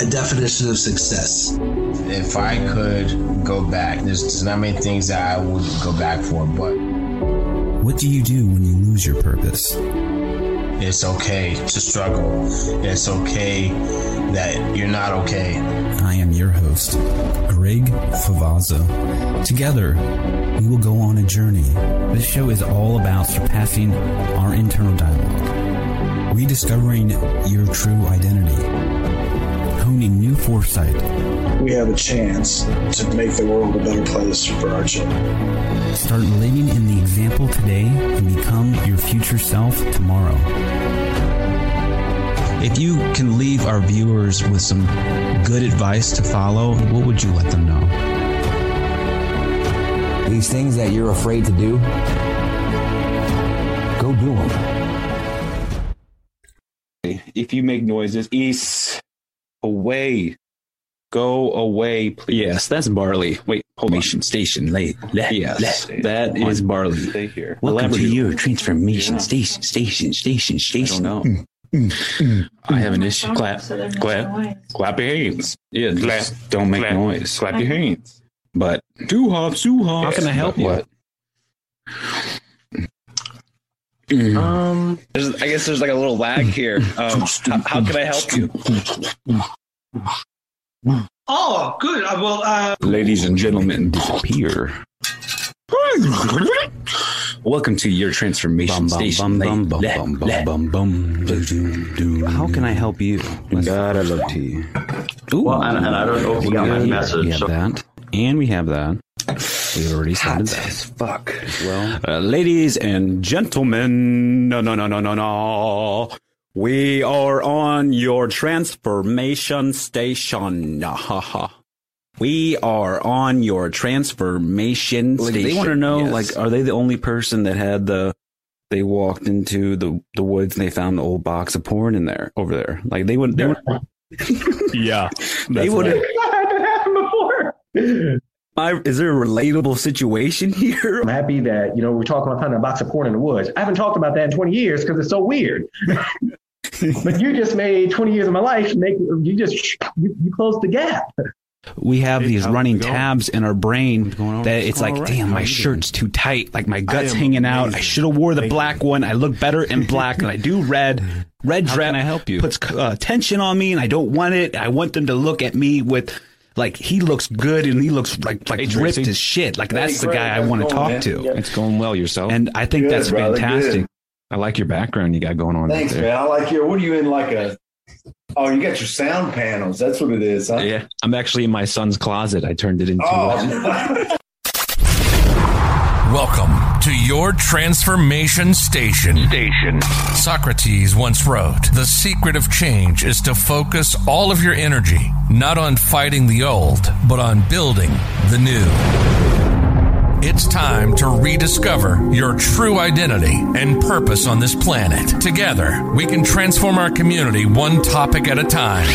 have to have a definition of success. If I could go back, there's, there's not many things that I would go back for, but What do you do when you lose your purpose? it's okay to struggle. It's okay that you're not okay. I am your host, Greg Favazza. Together, we will go on a journey. This show is all about surpassing our internal dialogue, rediscovering your true identity, honing new foresight, we have a chance to make the world a better place for our children. Start living in the example today and become your future self tomorrow. If you can leave our viewers with some good advice to follow, what would you let them know? These things that you're afraid to do, go do them. If you make noises, east, away, go away, please. Yes, that's barley. Wait, hold on. Station, late. Yes, that is barley. Stay here. Welcome to your transformation station, station, station, Station. I station. don't know. Mm, mm, mm, I have an issue. Clap, So there's no clap, clap your hands. Yeah, Clap. don't make Clap. noise. Clap your hands. But Two hops, two hops. how can I help you? What? Um, there's, I guess there's like a little lag here. Um, how, how can I help you? Oh, good. Uh, well, uh, Ladies and gentlemen, disappear. Welcome to your transformation station. How can I help you? God, I love tea. Ooh, Well, and, and I don't know if you got my message. we have So that, and we have that. We've already started Hot that. as fuck. well. Uh, ladies and gentlemen, no, no, no, no, no, no. We are on your transformation station. Ha ha. We are on your transformation Like, station. they want to know, Yes. like, are they the only person that had the? They walked into the the woods and they found an old box of porn in there over there. Like they would, yeah. they would, yeah, they would. I, is there a relatable situation here? I'm happy that, you know, we're talking about finding a box of porn in the woods. I haven't talked about that in 20 years because it's so weird. but you just made 20 years of my life make you just you, you closed the gap. We have Hey, these running tabs in our brain that What's it's like, on? damn, my shirt's too tight, like my guts hanging out. I should have wore the Thank black one. I look better in black, and I do red. Red How dress can I help you? puts uh, tension on me, and I don't want it. I want them to look at me with. Like he looks good and he looks like like Hey, ripped as shit. Like that's the guy I want to talk man? to. Yeah. It's going well yourself. And I think Good, that's brother, fantastic. good. I like your background you got going on. Thanks, there. man. I like your. What are you in? Like a? Oh, you got your sound panels. That's what it is, huh? Yeah, I'm actually in my son's closet. I turned it into. Oh, Welcome to your transformation station. Station. Socrates once wrote, "The secret of change is to focus all of your energy not on fighting the old, but on building the new." It's time to rediscover your true identity and purpose on this planet. Together, we can transform our community one topic at a time.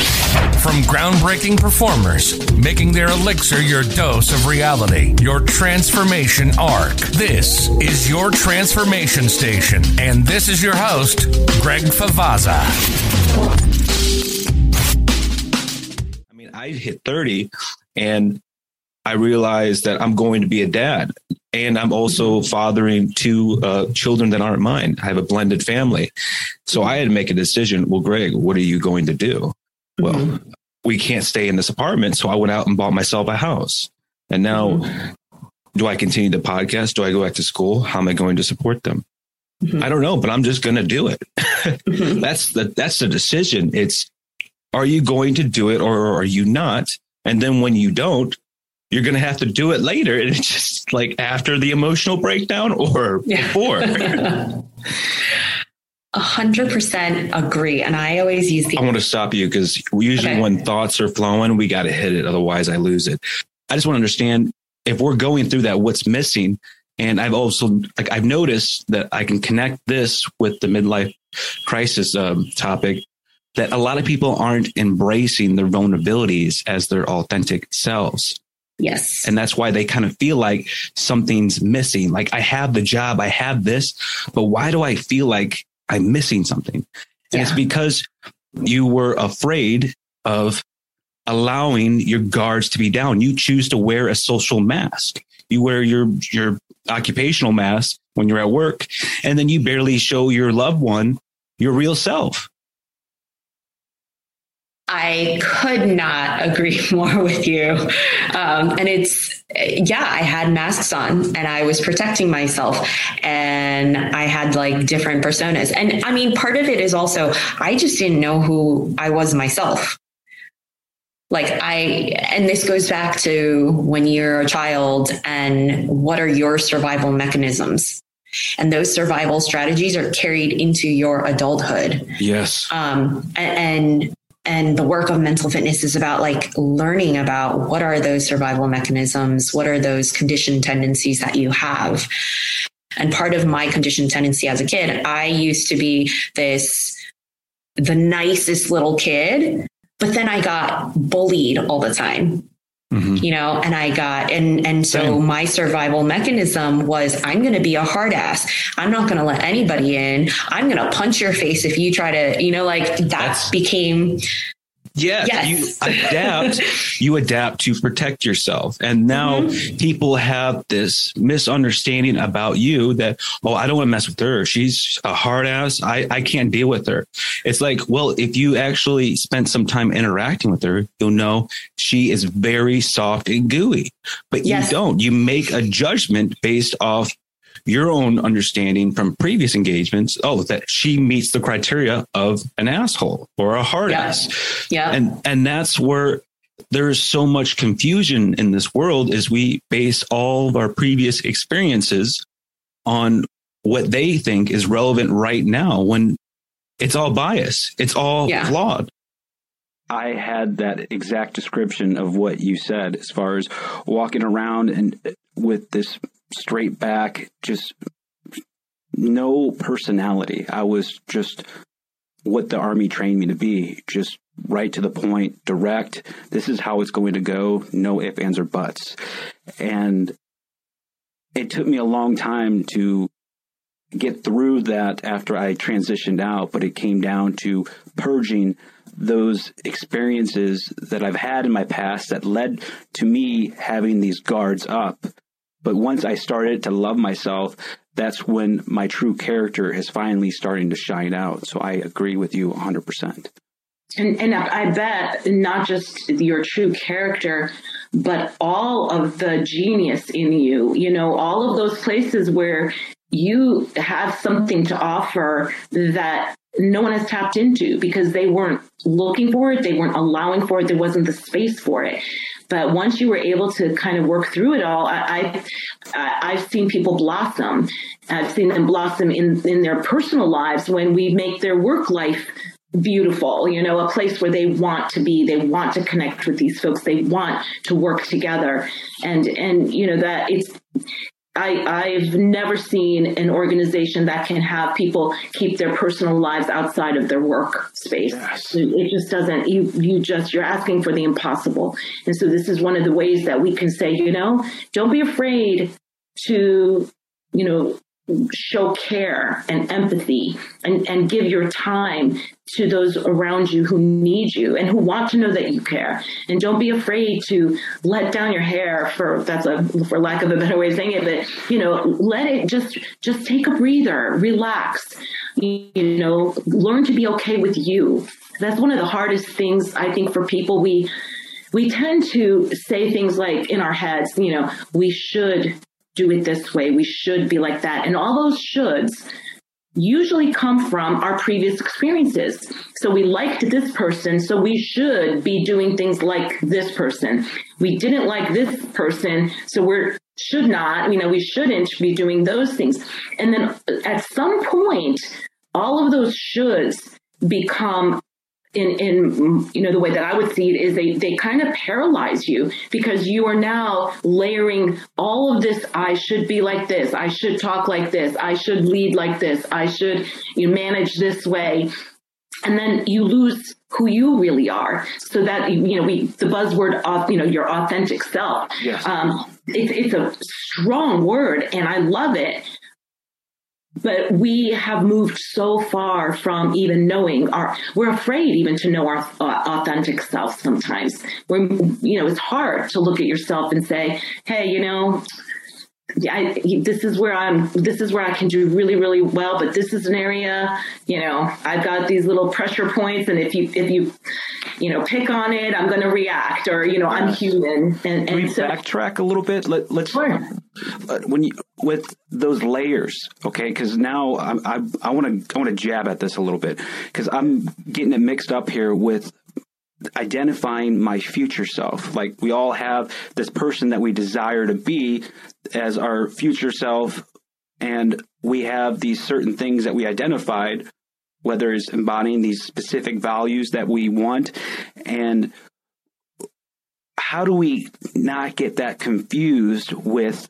From groundbreaking performers making their elixir your dose of reality, your transformation arc. This is your transformation station, and this is your host, Greg Favazza. I mean, I hit 30 and I realized that I'm going to be a dad. And I'm also fathering two uh, children that aren't mine. I have a blended family. So I had to make a decision. Well, Greg, what are you going to do? Well, mm-hmm. we can't stay in this apartment. So I went out and bought myself a house. And now, mm-hmm. do I continue the podcast? Do I go back to school? How am I going to support them? Mm-hmm. I don't know, but I'm just going to do it. that's the that's the decision. It's are you going to do it or are you not? And then when you don't, you're going to have to do it later. And it's just like after the emotional breakdown or before. A hundred percent agree. And I always use the I want to stop you because usually Okay. when thoughts are flowing, we got to hit it. Otherwise, I lose it. I just want to understand if we're going through that, what's missing. And I've also like I've noticed that I can connect this with the midlife crisis um, topic. That a lot of people aren't embracing their vulnerabilities as their authentic selves. Yes. And that's why they kind of feel like something's missing. Like I have the job, I have this, but why do I feel like I'm missing something? And it's because you were afraid of allowing your guards to be down. You choose to wear a social mask. You wear your your occupational mask when you're at work, and then you barely show your loved one your real self. I could not agree more with you. Um, and it's, yeah, I had masks on and I was protecting myself and I had like different personas. And I mean, part of it is also, I just didn't know who I was myself. Like, I, and this goes back to when you're a child and what are your survival mechanisms? And those survival strategies are carried into your adulthood. Yes. Um, and, and the work of mental fitness is about like learning about what are those survival mechanisms what are those conditioned tendencies that you have and part of my conditioned tendency as a kid i used to be this the nicest little kid but then i got bullied all the time. You know and i got and and so my survival mechanism was i'm going to be a hard ass. I'm not going to let anybody in. I'm going to punch your face if you try to you know like that That's, became Yes, yes. you adapt. you adapt to protect yourself. And now mm-hmm. people have this misunderstanding about you that, oh, I don't want to mess with her. She's a hard ass. I, I can't deal with her. It's like, well, if you actually spent some time interacting with her, you'll know she is very soft and gooey. But yes. you don't. You make a judgment based off your own understanding from previous engagements, oh, that she meets the criteria of an asshole or a hard yeah. ass. Yeah. And and that's where there's so much confusion in this world is we base all of our previous experiences on what they think is relevant right now when it's all bias. It's all yeah. flawed. I had that exact description of what you said as far as walking around and with this straight back, just no personality. I was just what the army trained me to be, just right to the point, direct. This is how it's going to go. No ifs, ands, or buts. And it took me a long time to get through that after I transitioned out, but it came down to purging those experiences that I've had in my past that led to me having these guards up but once I started to love myself, that's when my true character is finally starting to shine out. So I agree with you 100%. And, and I bet not just your true character, but all of the genius in you, you know, all of those places where you have something to offer that no one has tapped into because they weren't looking for it, they weren't allowing for it, there wasn't the space for it. But once you were able to kind of work through it all, I, I I've seen people blossom. I've seen them blossom in in their personal lives when we make their work life beautiful, you know, a place where they want to be, they want to connect with these folks, they want to work together. And and you know that it's I, I've never seen an organization that can have people keep their personal lives outside of their work space. Yes. It just doesn't, you, you just, you're asking for the impossible. And so this is one of the ways that we can say, you know, don't be afraid to, you know, show care and empathy and, and give your time to those around you who need you and who want to know that you care. And don't be afraid to let down your hair for that's a for lack of a better way of saying it, but you know, let it just just take a breather, relax. You, know, learn to be okay with you. That's one of the hardest things I think for people we we tend to say things like in our heads, you know, we should do it this way. We should be like that. And all those shoulds usually come from our previous experiences. So we liked this person, so we should be doing things like this person. We didn't like this person, so we're should not, you know, we shouldn't be doing those things. And then at some point, all of those shoulds become in in you know the way that I would see it is they they kind of paralyze you because you are now layering all of this I should be like this. I should talk like this. I should lead like this. I should you know, manage this way. And then you lose who you really are. So that you know we the buzzword of you know your authentic self. Yes. um it's it's a strong word and I love it but we have moved so far from even knowing our we're afraid even to know our uh, authentic self sometimes we're you know it's hard to look at yourself and say hey you know I, this is where I'm, this is where I can do really, really well, but this is an area, you know, I've got these little pressure points. And if you, if you, you know, pick on it, I'm going to react or, you know, I'm human. And, Can we so, backtrack a little bit? Let, let's, uh, when you, with those layers, okay, because now I, I, I want to, I want to jab at this a little bit because I'm getting it mixed up here with identifying my future self. Like we all have this person that we desire to be as our future self, and we have these certain things that we identified, whether it's embodying these specific values that we want. And how do we not get that confused with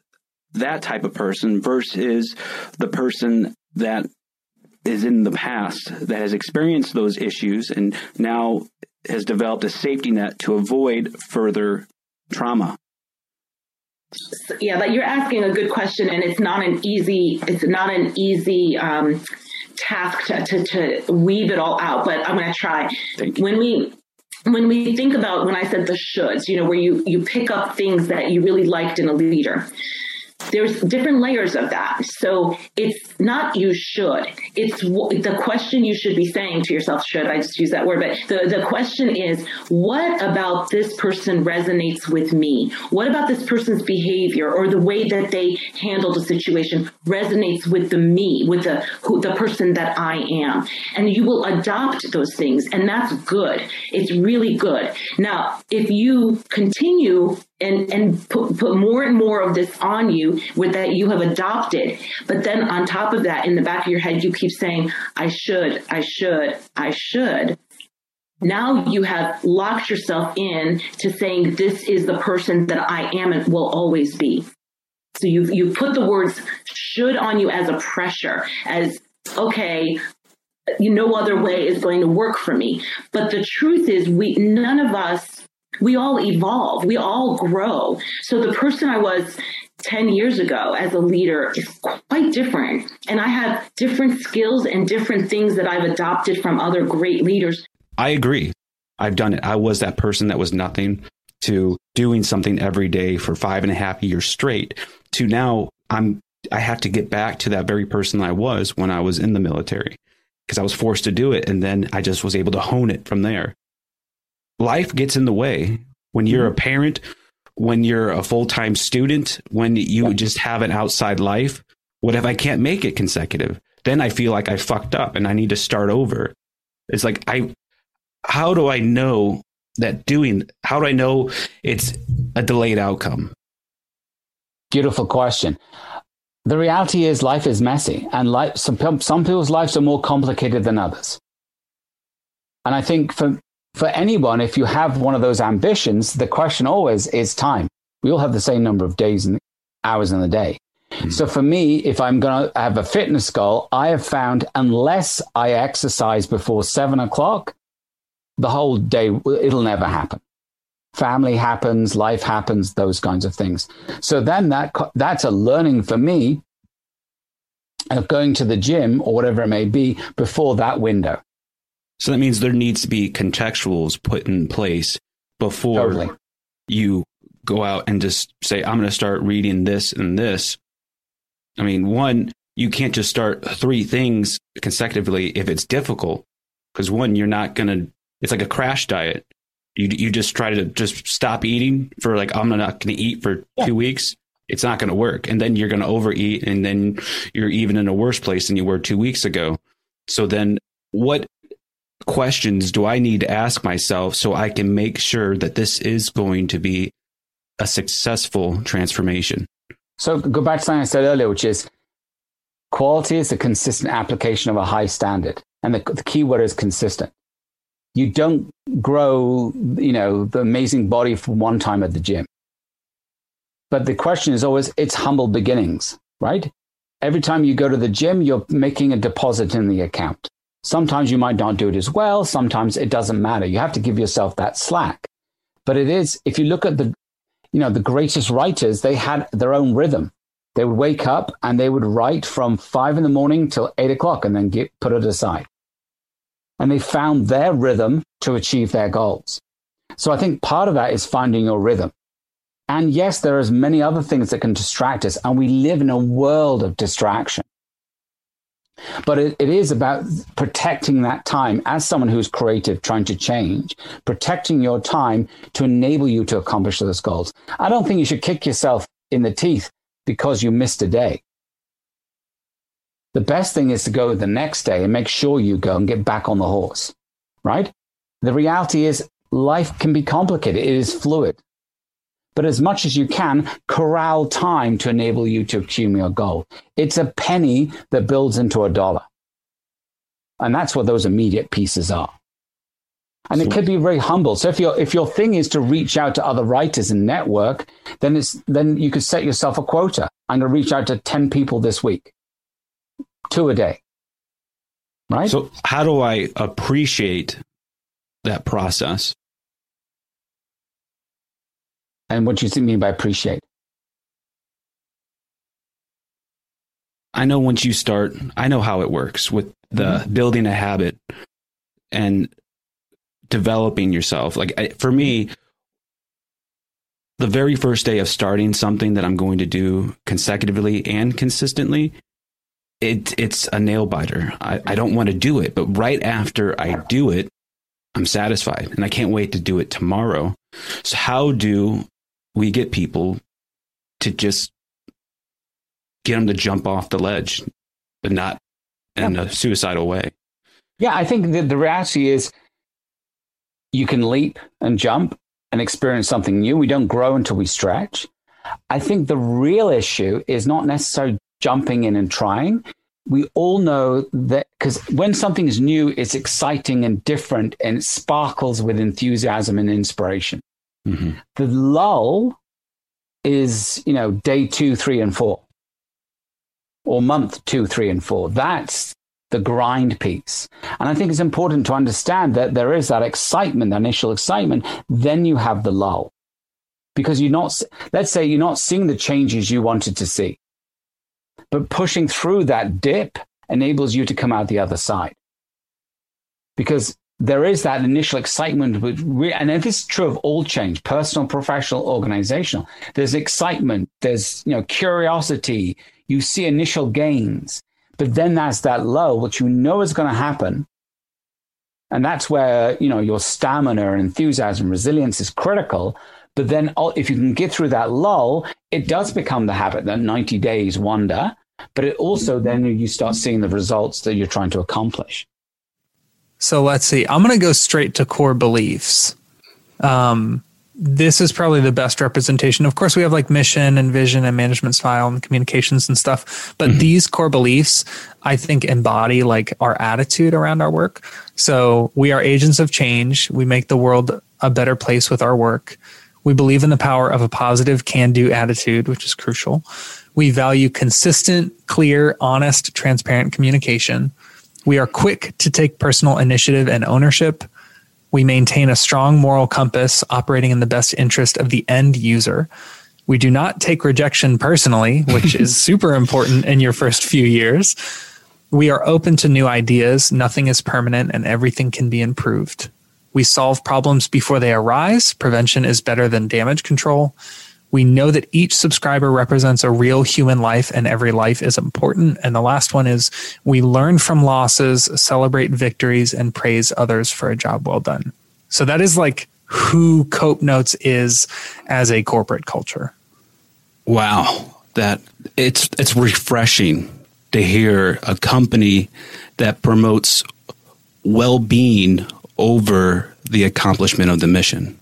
that type of person versus the person that is in the past that has experienced those issues and now has developed a safety net to avoid further trauma. yeah, but you're asking a good question and it's not an easy, it's not an easy, um, task to, to, to weave it all out, but I'm going to try. When we, when we think about when I said the shoulds, you know, where you you pick up things that you really liked in a leader, there's different layers of that. So it's not you should. It's w- the question you should be saying to yourself. Should I just use that word? But the the question is, what about this person resonates with me? What about this person's behavior or the way that they handled a situation resonates with the me, with the who, the person that I am? And you will adopt those things, and that's good. It's really good. Now, if you continue and and put, put more and more of this on you with that you have adopted. But then on top of that in the back of your head you keep saying i should i should i should. Now you have locked yourself in to saying this is the person that i am and will always be. So you you put the words should on you as a pressure as okay you no other way is going to work for me. But the truth is we none of us we all evolve, we all grow. So the person I was 10 years ago as a leader is quite different. And I have different skills and different things that I've adopted from other great leaders. I agree. I've done it. I was that person that was nothing to doing something every day for five and a half years straight to now I'm I have to get back to that very person I was when I was in the military because I was forced to do it and then I just was able to hone it from there life gets in the way when you're a mm-hmm. parent, when you're a full time student, when you just have an outside life. What if I can't make it consecutive? Then I feel like I fucked up and I need to start over. It's like, I, how do I know that doing, how do I know it's a delayed outcome? Beautiful question. The reality is life is messy and life, some, some people's lives are more complicated than others. And I think for for anyone, if you have one of those ambitions, the question always is time. We all have the same number of days and hours in the day. Mm-hmm. So for me, if I'm going to have a fitness goal, I have found unless I exercise before seven o'clock, the whole day, it'll never happen. Family happens, life happens, those kinds of things. So then that, that's a learning for me of going to the gym or whatever it may be before that window. So that means there needs to be contextuals put in place before totally. you go out and just say, I'm going to start reading this and this. I mean, one, you can't just start three things consecutively if it's difficult. Because one, you're not going to, it's like a crash diet. You, you just try to just stop eating for like, I'm not going to eat for yeah. two weeks. It's not going to work. And then you're going to overeat. And then you're even in a worse place than you were two weeks ago. So then what questions do I need to ask myself so I can make sure that this is going to be a successful transformation? So go back to something I said earlier, which is quality is a consistent application of a high standard. And the, the key word is consistent. You don't grow, you know, the amazing body for one time at the gym. But the question is always, it's humble beginnings, right? Every time you go to the gym, you're making a deposit in the account. Sometimes you might not do it as well. Sometimes it doesn't matter. You have to give yourself that slack. But it is, if you look at the, you know, the greatest writers, they had their own rhythm. They would wake up and they would write from five in the morning till eight o'clock and then get, put it aside. And they found their rhythm to achieve their goals. So I think part of that is finding your rhythm. And yes, there are many other things that can distract us, and we live in a world of distraction. But it, it is about protecting that time as someone who's creative, trying to change, protecting your time to enable you to accomplish those goals. I don't think you should kick yourself in the teeth because you missed a day. The best thing is to go the next day and make sure you go and get back on the horse, right? The reality is life can be complicated. It is fluid but as much as you can, corral time to enable you to achieve your goal. It's a penny that builds into a dollar. And that's what those immediate pieces are. And it could be very humble. So if your if your thing is to reach out to other writers and network, then it's then you could set yourself a quota. I'm going to reach out to 10 people this week. Two a day. Right? So how do I appreciate that process? And what you mean by appreciate? I know once you start, I know how it works with the mm-hmm. building a habit and developing yourself. Like I, for me, the very first day of starting something that I'm going to do consecutively and consistently, it it's a nail biter. I, I don't want to do it, but right after I do it, I'm satisfied and I can't wait to do it tomorrow. So how do we get people to just get them to jump off the ledge, but not in a suicidal way. Yeah, I think that the reality is you can leap and jump and experience something new. We don't grow until we stretch. I think the real issue is not necessarily jumping in and trying. We all know that because when something is new, it's exciting and different and it sparkles with enthusiasm and inspiration. Mm-hmm. The lull is, you know, day two, three, and four, or month two, three, and four. That's the grind piece. And I think it's important to understand that there is that excitement, that initial excitement. Then you have the lull because you're not, let's say you're not seeing the changes you wanted to see, but pushing through that dip enables you to come out the other side. Because there is that initial excitement, and this is true of all change, personal, professional, organizational. There's excitement, there's you know curiosity. You see initial gains, but then there's that low, which you know is going to happen, and that's where you know your stamina and enthusiasm, resilience is critical. But then, if you can get through that lull, it does become the habit, that 90 days wonder. But it also then you start seeing the results that you're trying to accomplish. So let's see. I'm going to go straight to core beliefs. Um, this is probably the best representation. Of course, we have like mission and vision and management style and communications and stuff, but mm-hmm. these core beliefs, I think, embody like our attitude around our work. So we are agents of change. We make the world a better place with our work. We believe in the power of a positive can do attitude, which is crucial. We value consistent, clear, honest, transparent communication. We are quick to take personal initiative and ownership. We maintain a strong moral compass operating in the best interest of the end user. We do not take rejection personally, which is super important in your first few years. We are open to new ideas. Nothing is permanent and everything can be improved. We solve problems before they arise. Prevention is better than damage control. We know that each subscriber represents a real human life and every life is important. And the last one is we learn from losses, celebrate victories, and praise others for a job well done. So that is like who Cope Notes is as a corporate culture. Wow. That it's it's refreshing to hear a company that promotes well-being over the accomplishment of the mission.